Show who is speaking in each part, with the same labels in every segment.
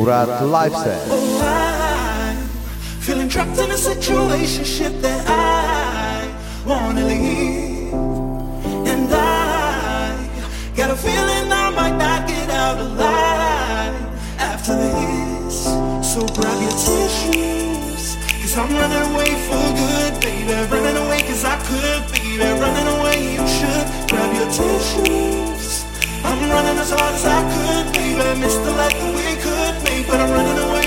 Speaker 1: Murat Lifestyle.
Speaker 2: Oh, I'm feeling trapped in a situation that I wanna leave. And I got a feeling I might not get out alive after this. So grab your tissues, cause I'm running away for good, baby. Running away cause I could, baby. Running away, you should grab your tissues. I'm running as hard as I could, baby. Could make, but I'm running away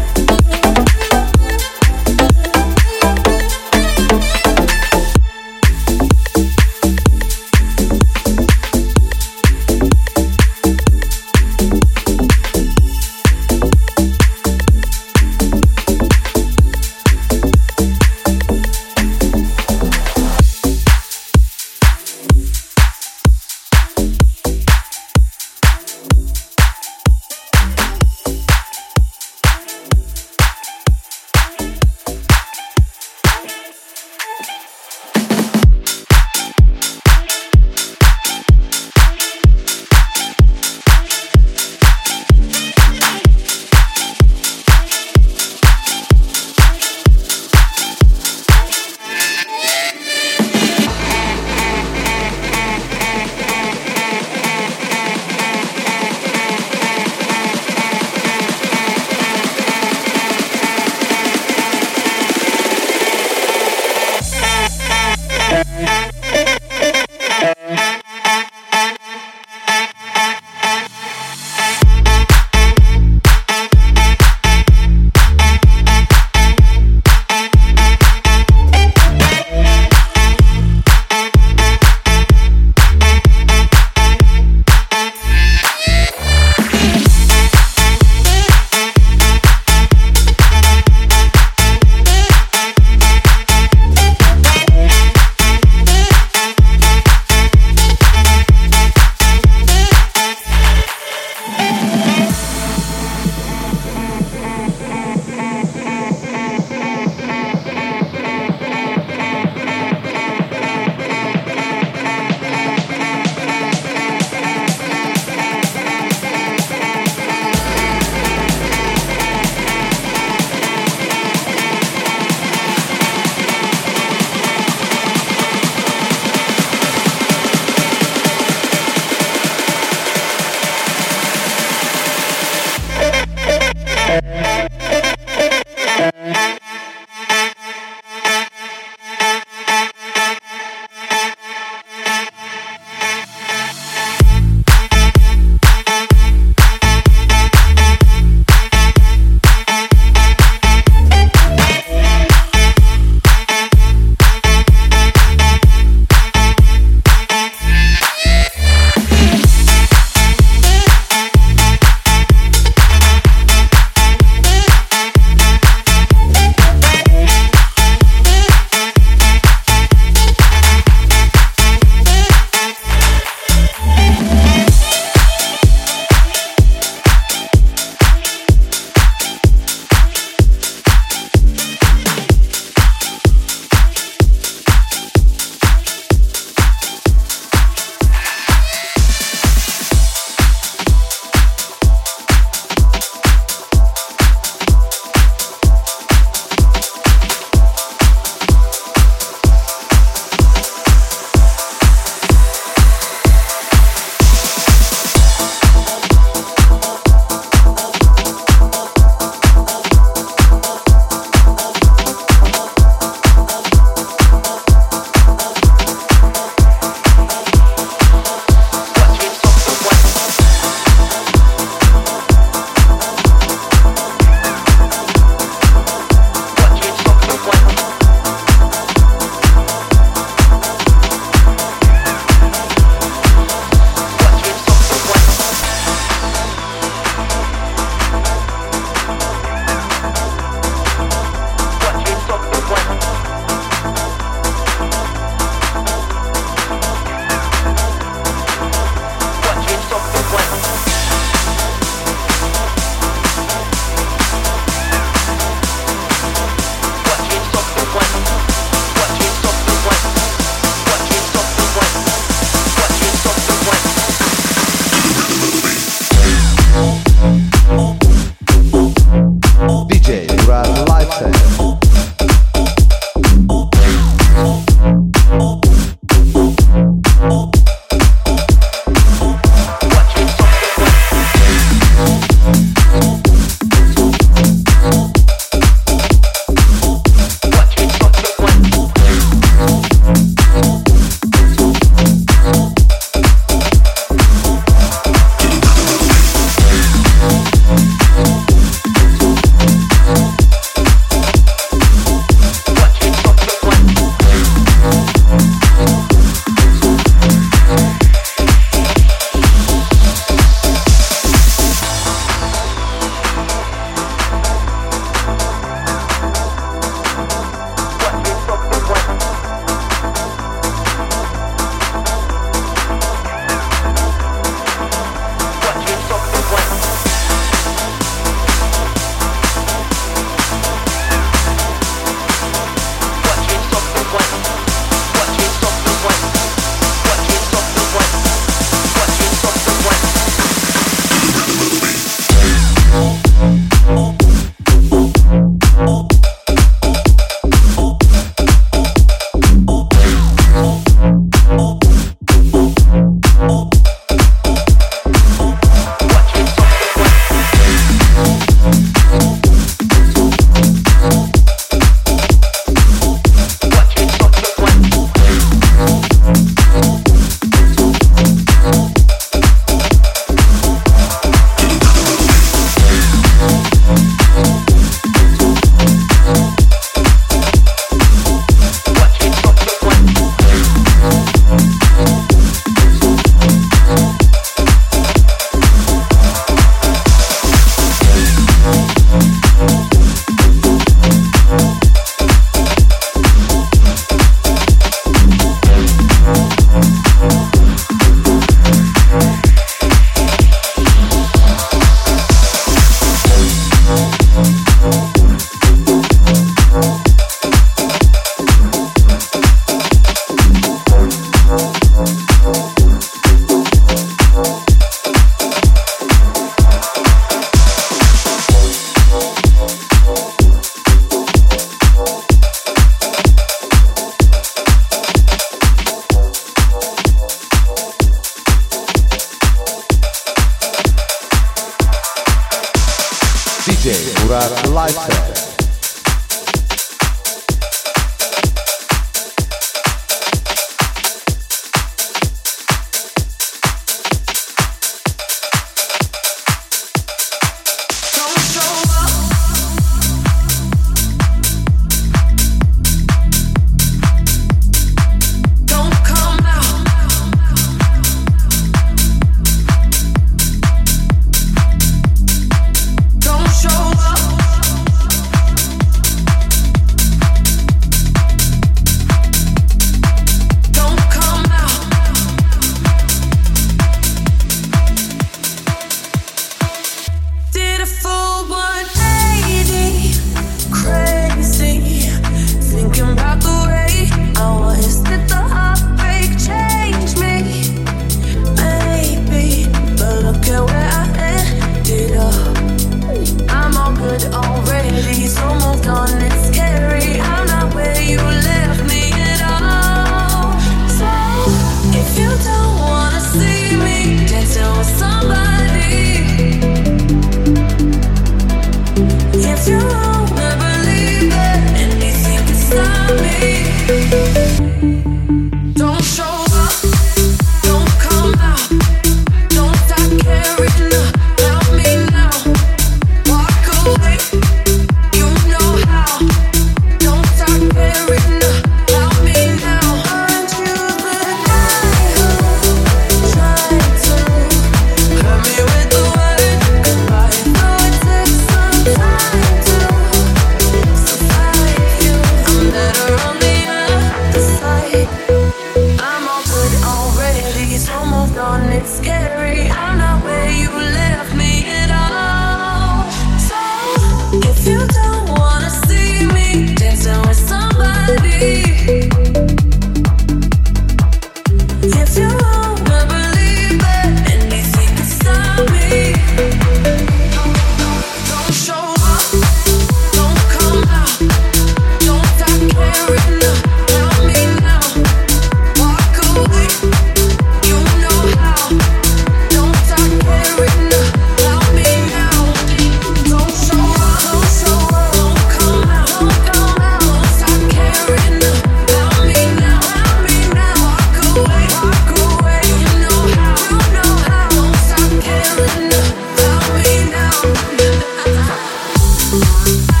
Speaker 3: Bye.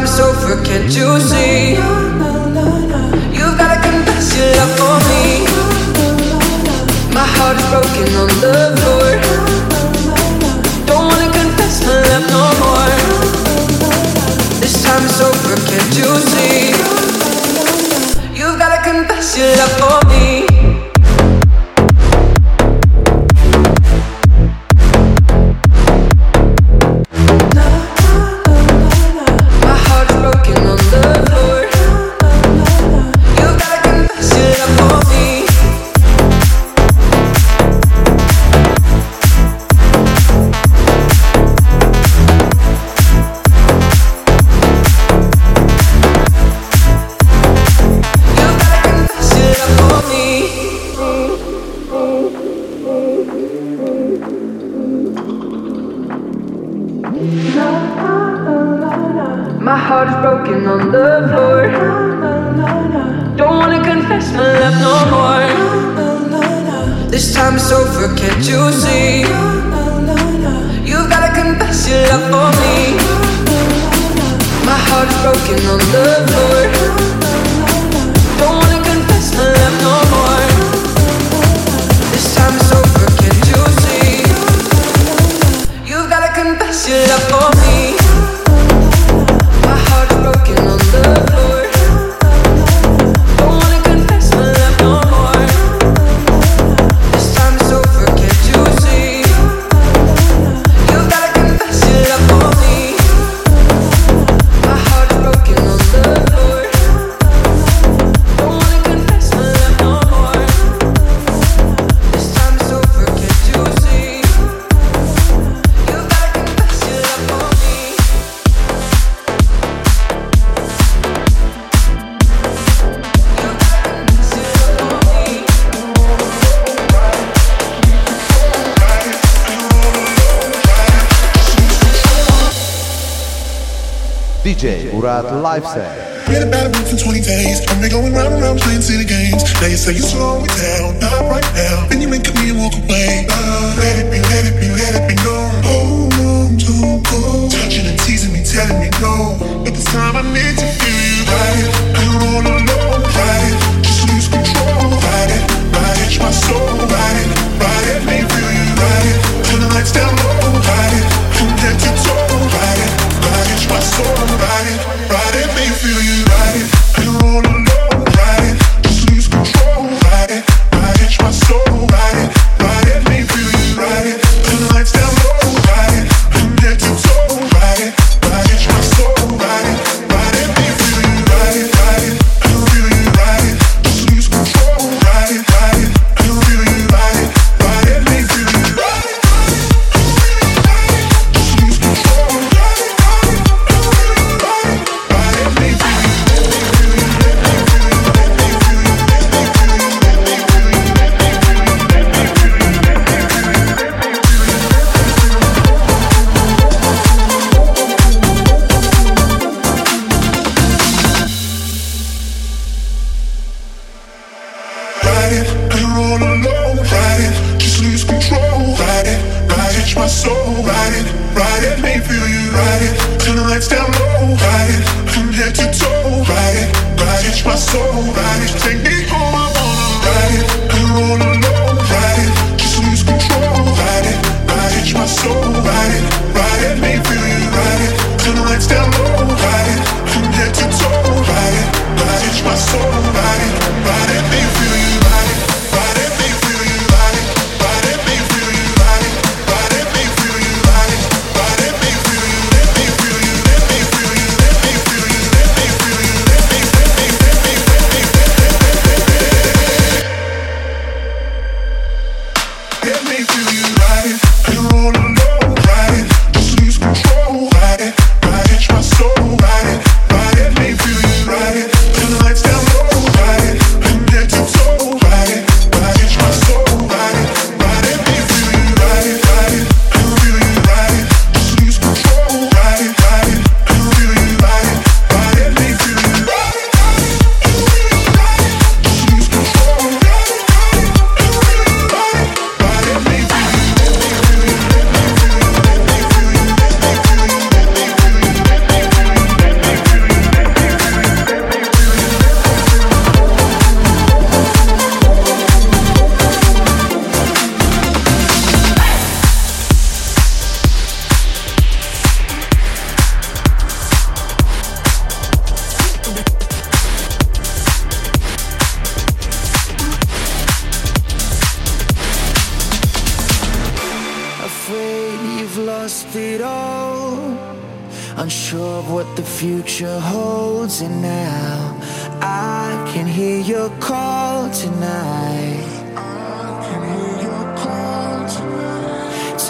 Speaker 3: on the sofa, can't you see? You've gotta confess your love for me. My heart is broken on the floor. Don't wanna confess my love no more. This time it's over, can't you see? You've gotta confess your love for me.
Speaker 1: Murat Lifestyle.
Speaker 4: Been about a week for 20 days. I've been going round and round playing city games. Now you say you slow it down, not right now. Then you make me and walk away. Uh, let it be, let it be, let it be known. Oh, Touching and teasing me, telling me no. But this time I to feel you right.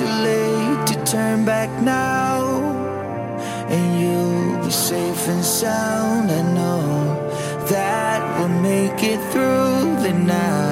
Speaker 5: too late to turn back now. And you'll be safe and sound. I know that we'll make it through the night.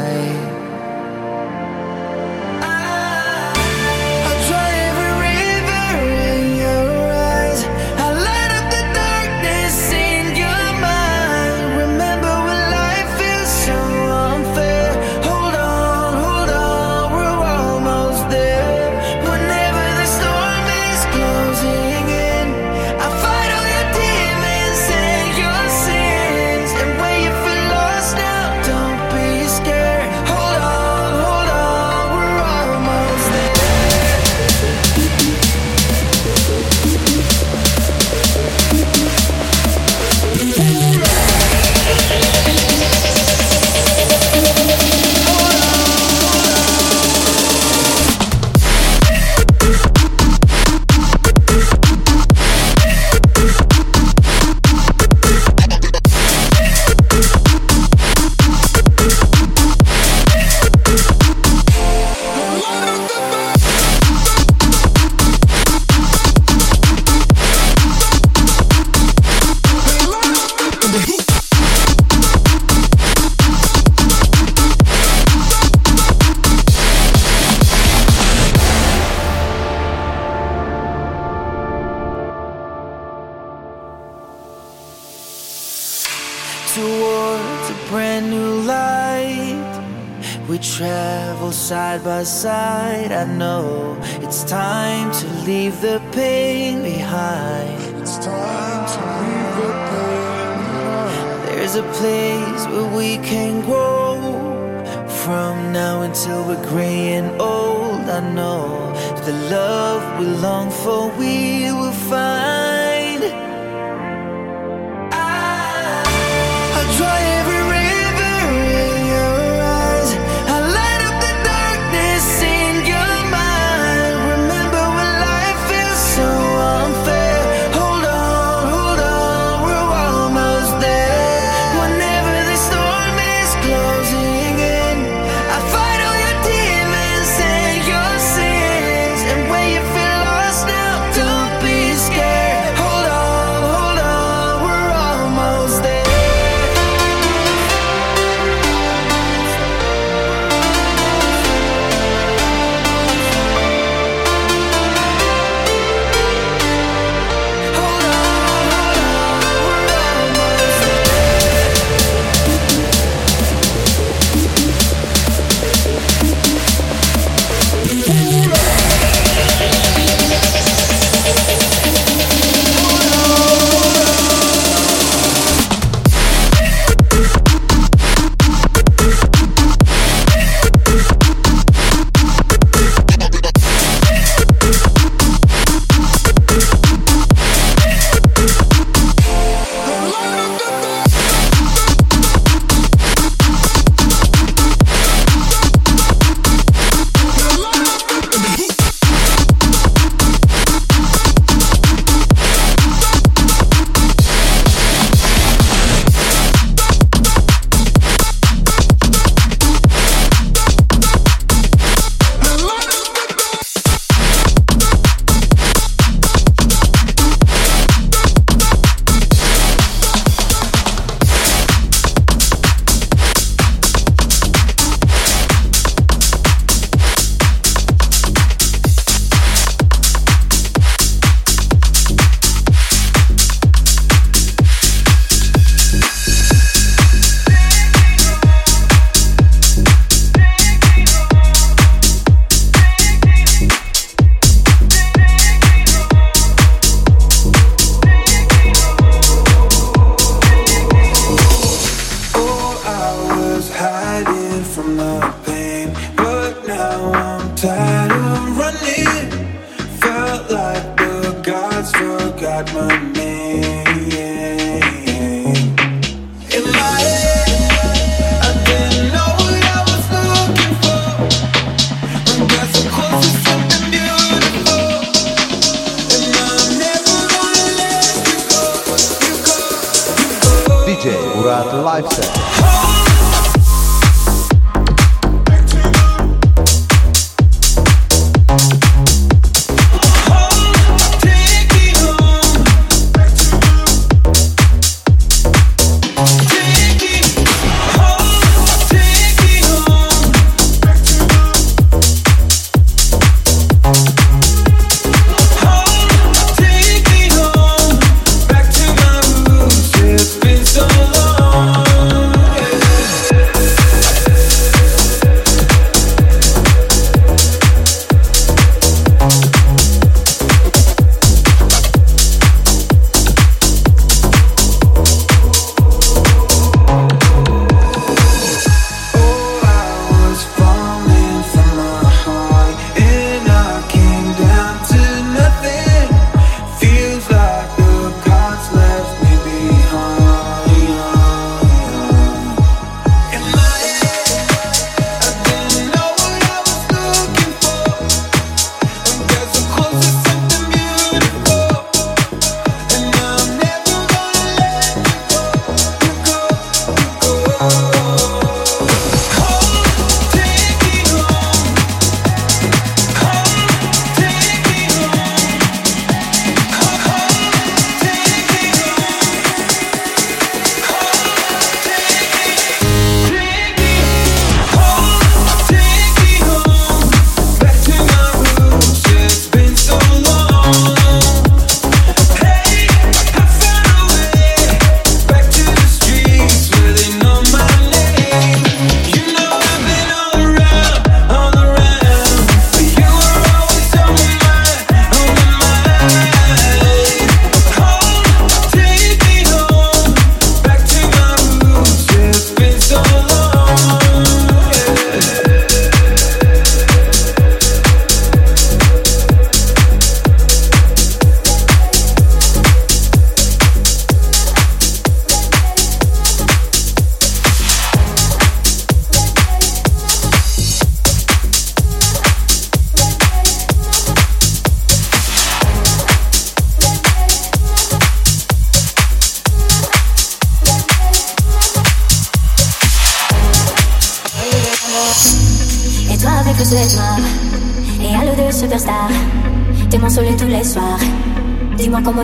Speaker 5: place where we can grow from now until we're gray and old. I know the love we long for, we will find.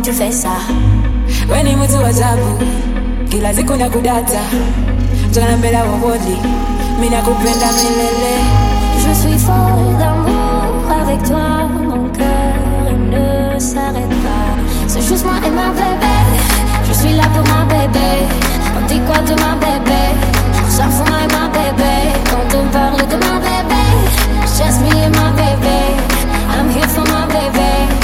Speaker 6: kututesa
Speaker 7: weni mtu wa ajabu. Kila siku na kudata jana mbele wawodi mi nakupenda milele.
Speaker 6: Je suis folle d'amour avec toi. Mon cœur ne s'arrête pas. C'est juste moi et ma bébé. Je suis là pour ma bébé. On dit quoi de ma bébé? Ça fout moi et ma bébé. Quand on parle de ma bébé. Just me and my bébé. I'm here for my
Speaker 7: bébé.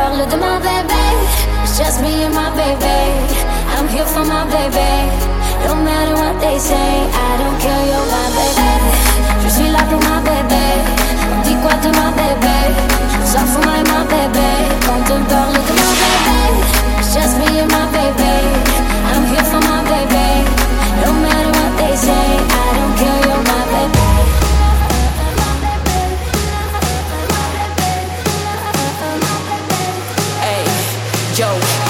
Speaker 6: parle de ma baby. It's just me and my baby. I'm here for my baby. No matter what they say, I don't care, you're my baby. Je suis là pour ma baby. On dit quoi de ma baby? On s'en fout, my, ma baby. Quand on parle de ma baby, it's just me and my baby. I'm here for my baby. No matter what they say, I don't care, you're my baby. Yo.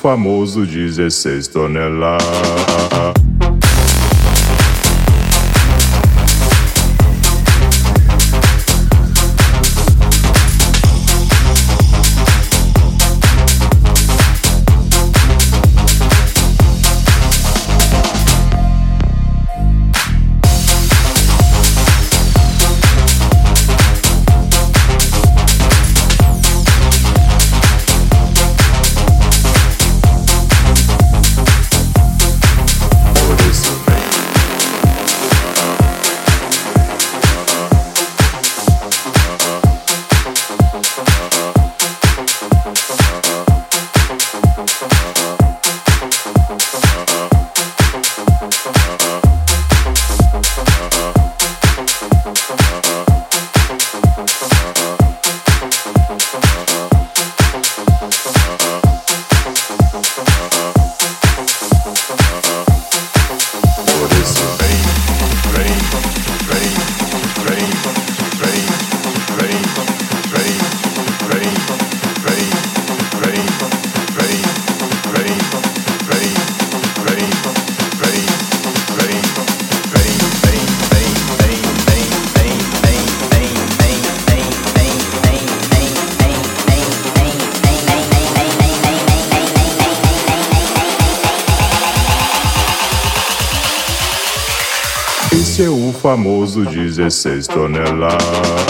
Speaker 6: Famoso 16 toneladas. Famoso 16 toneladas.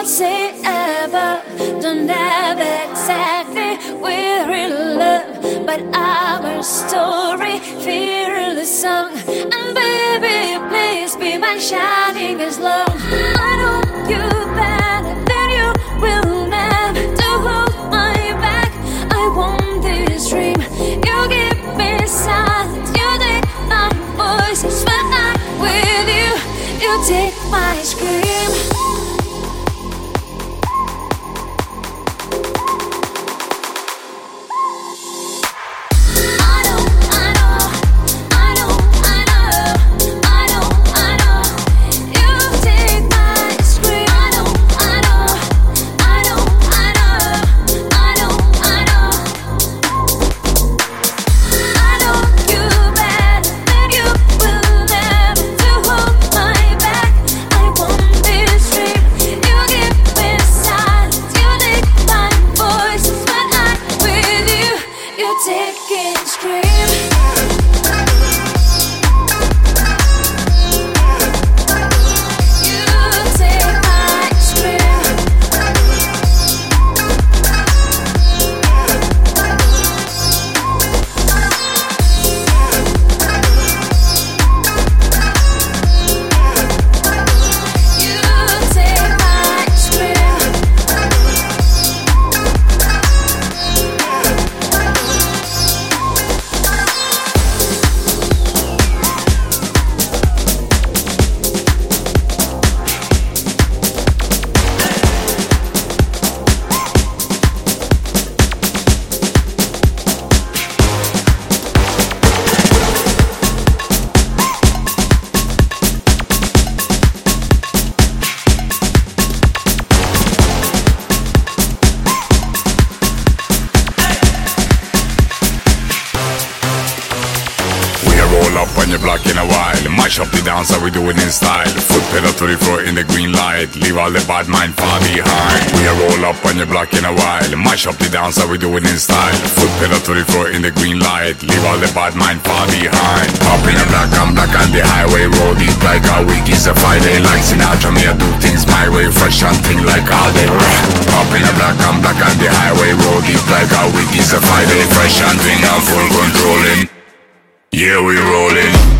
Speaker 6: was
Speaker 8: it ever. Don't have exactly we're in love. But our story fearless song. And baby please be my shining as love i know you better than you will
Speaker 4: hold my back i want this dream. You me you take my voice with you. You
Speaker 9: take my scream Dance, how we do it in style. Foot pedal to the floor in the green light. Leave all the bad mind far behind. We a roll up on your block in a while. Mash up the dance, how we do it in style. Foot pedal to the floor in the green light. Leave all the bad mind far behind. Up in a black, I'm black on the highway. Roll deep like a week is a Friday. Like Sinatra, me I do things my way. Fresh and thing like all day. Up in a black, I'm black on the highway. Roll deep like a week is a Friday. Fresh and thing, I'm full controlling. Yeah, we rolling.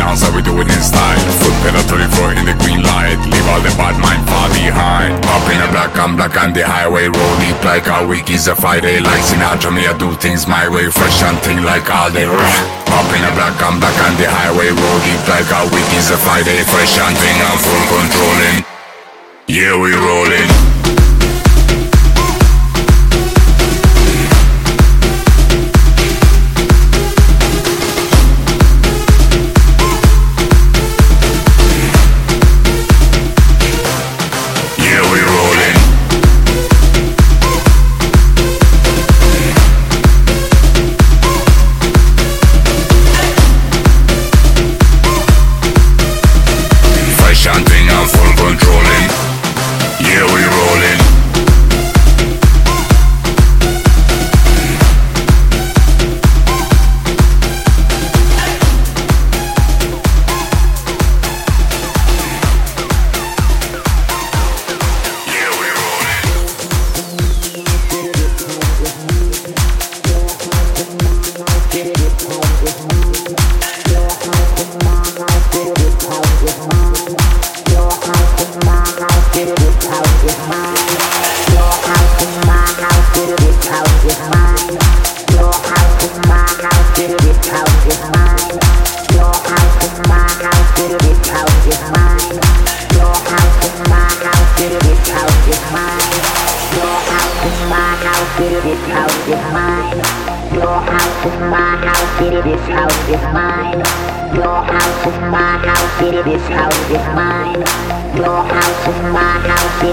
Speaker 9: Dance, how we do it in style. Foot pedal to the floor in the green light. Leave all the bad mind far behind. Up in a black, I'm black on the highway. Roll deep like a week is a Friday. Like Sinatra, me I do things my way. Fresh and thing like all day. Up in a black, I'm black on the highway. Roll deep like a week is a Friday. Fresh and thing, I'm full controlling. Yeah, we rolling.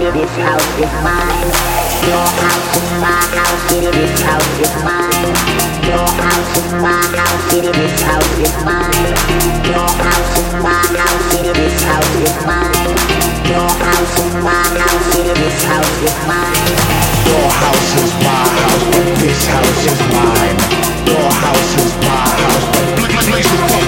Speaker 10: Your house is my house, but this house is mine. Your house is my house,
Speaker 11: city, this house is mine. Your house is my house, city, this house is mine. Your house is my house, city, this house is mine.
Speaker 5: Your house is my house,
Speaker 11: but blaze the fuck up. Your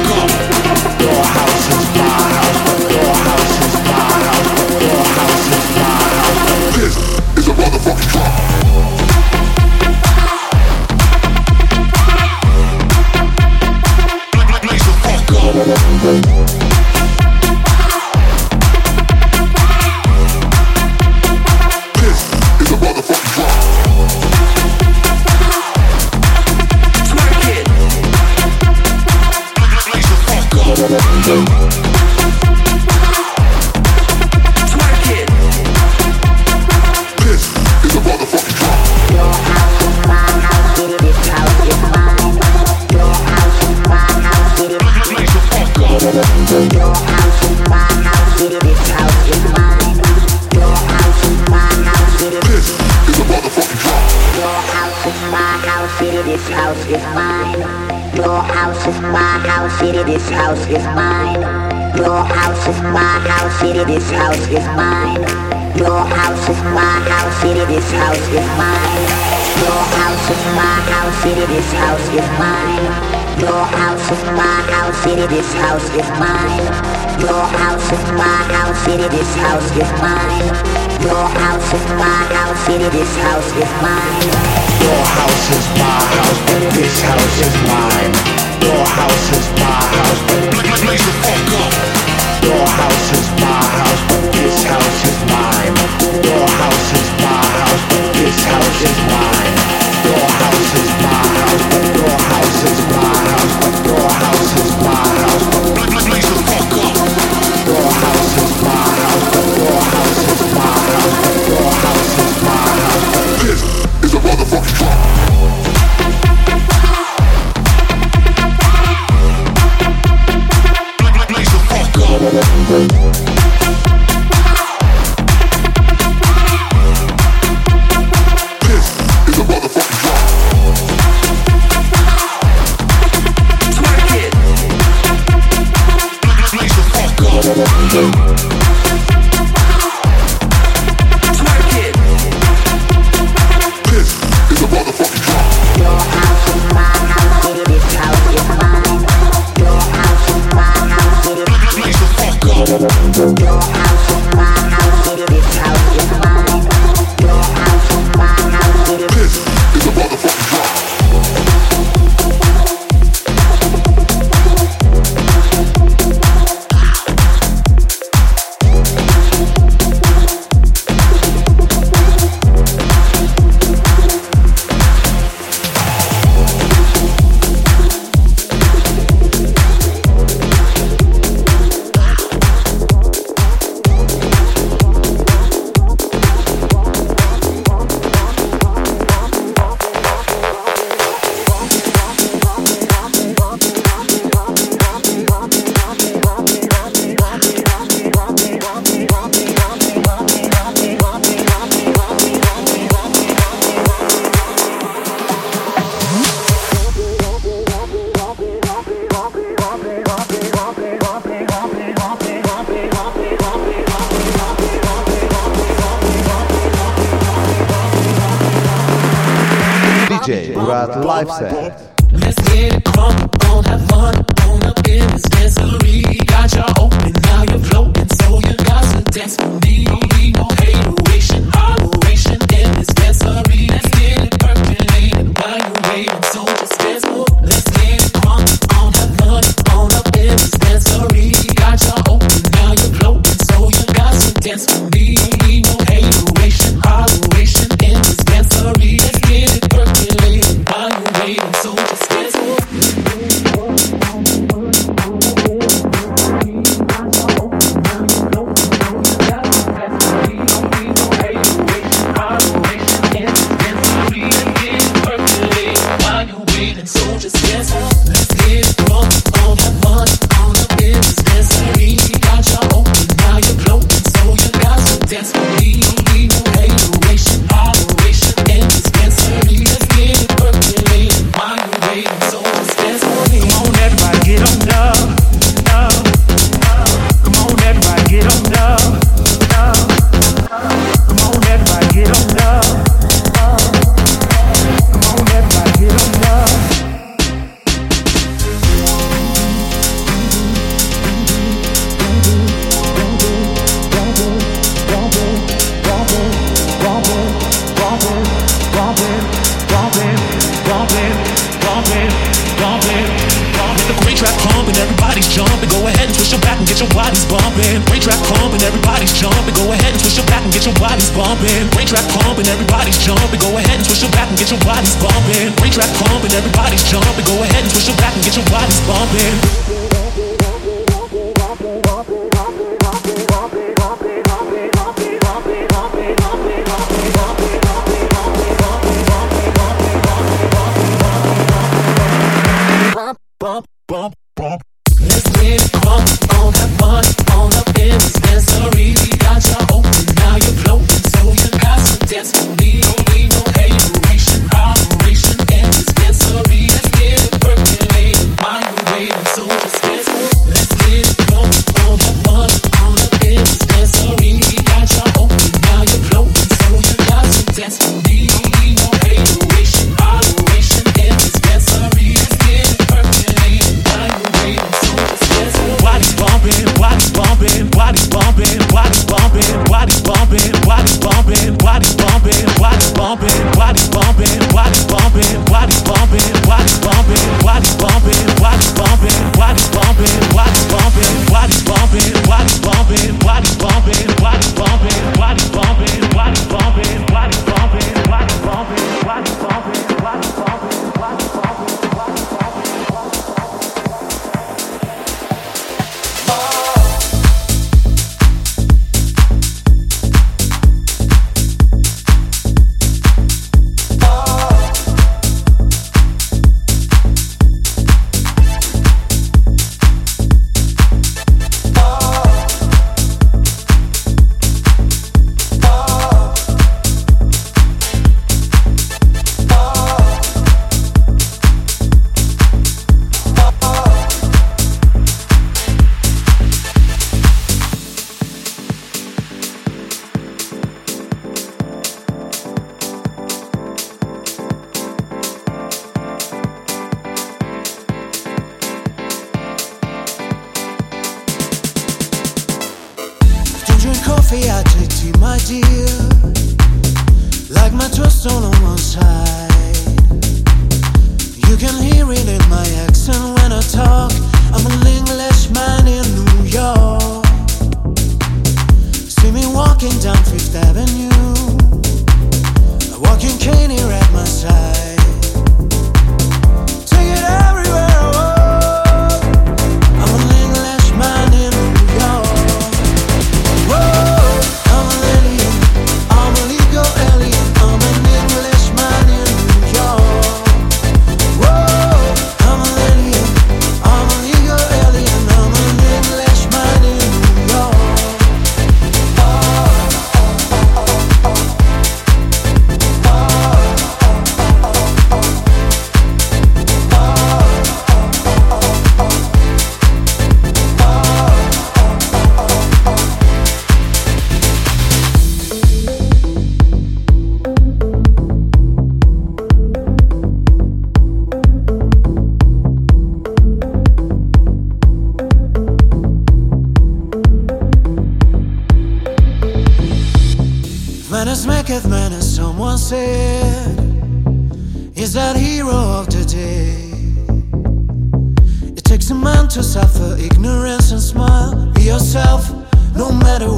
Speaker 11: is mine. Your house is my house, city, this house is mine. Your house is my house,
Speaker 5: city, this house is mine. Your house is my house, but this house is mine.
Speaker 1: about
Speaker 12: LifeSet. get your bodies bumping. Brain track pumping, everybody's jumping. Go ahead and switch your back and get your bodies bumping. Brain track pumping, everybody's jumping. Go ahead and switch your back and get your bodies bumping. Brain track pumping, everybody's jumping. Go ahead and switch your back and get your bodies bumping.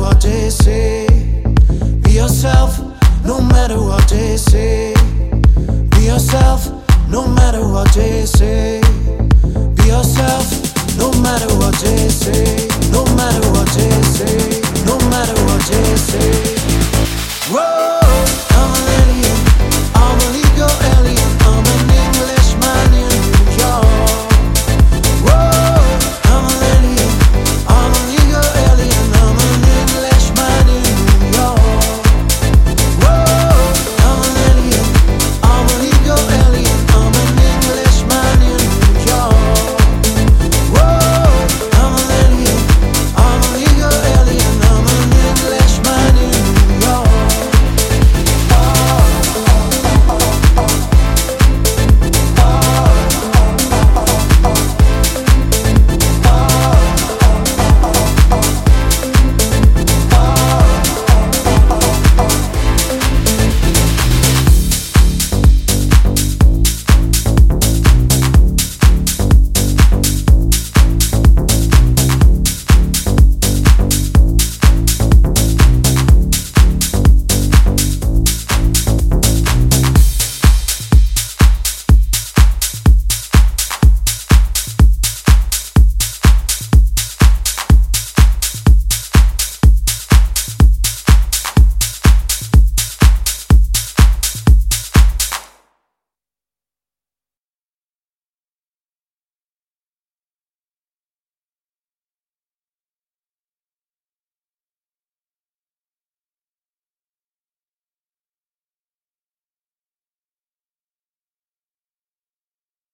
Speaker 5: what they say. Be yourself, no matter what they say. Be yourself, no matter what they say. Be yourself, no matter what they say. No matter what they say. No matter what they say.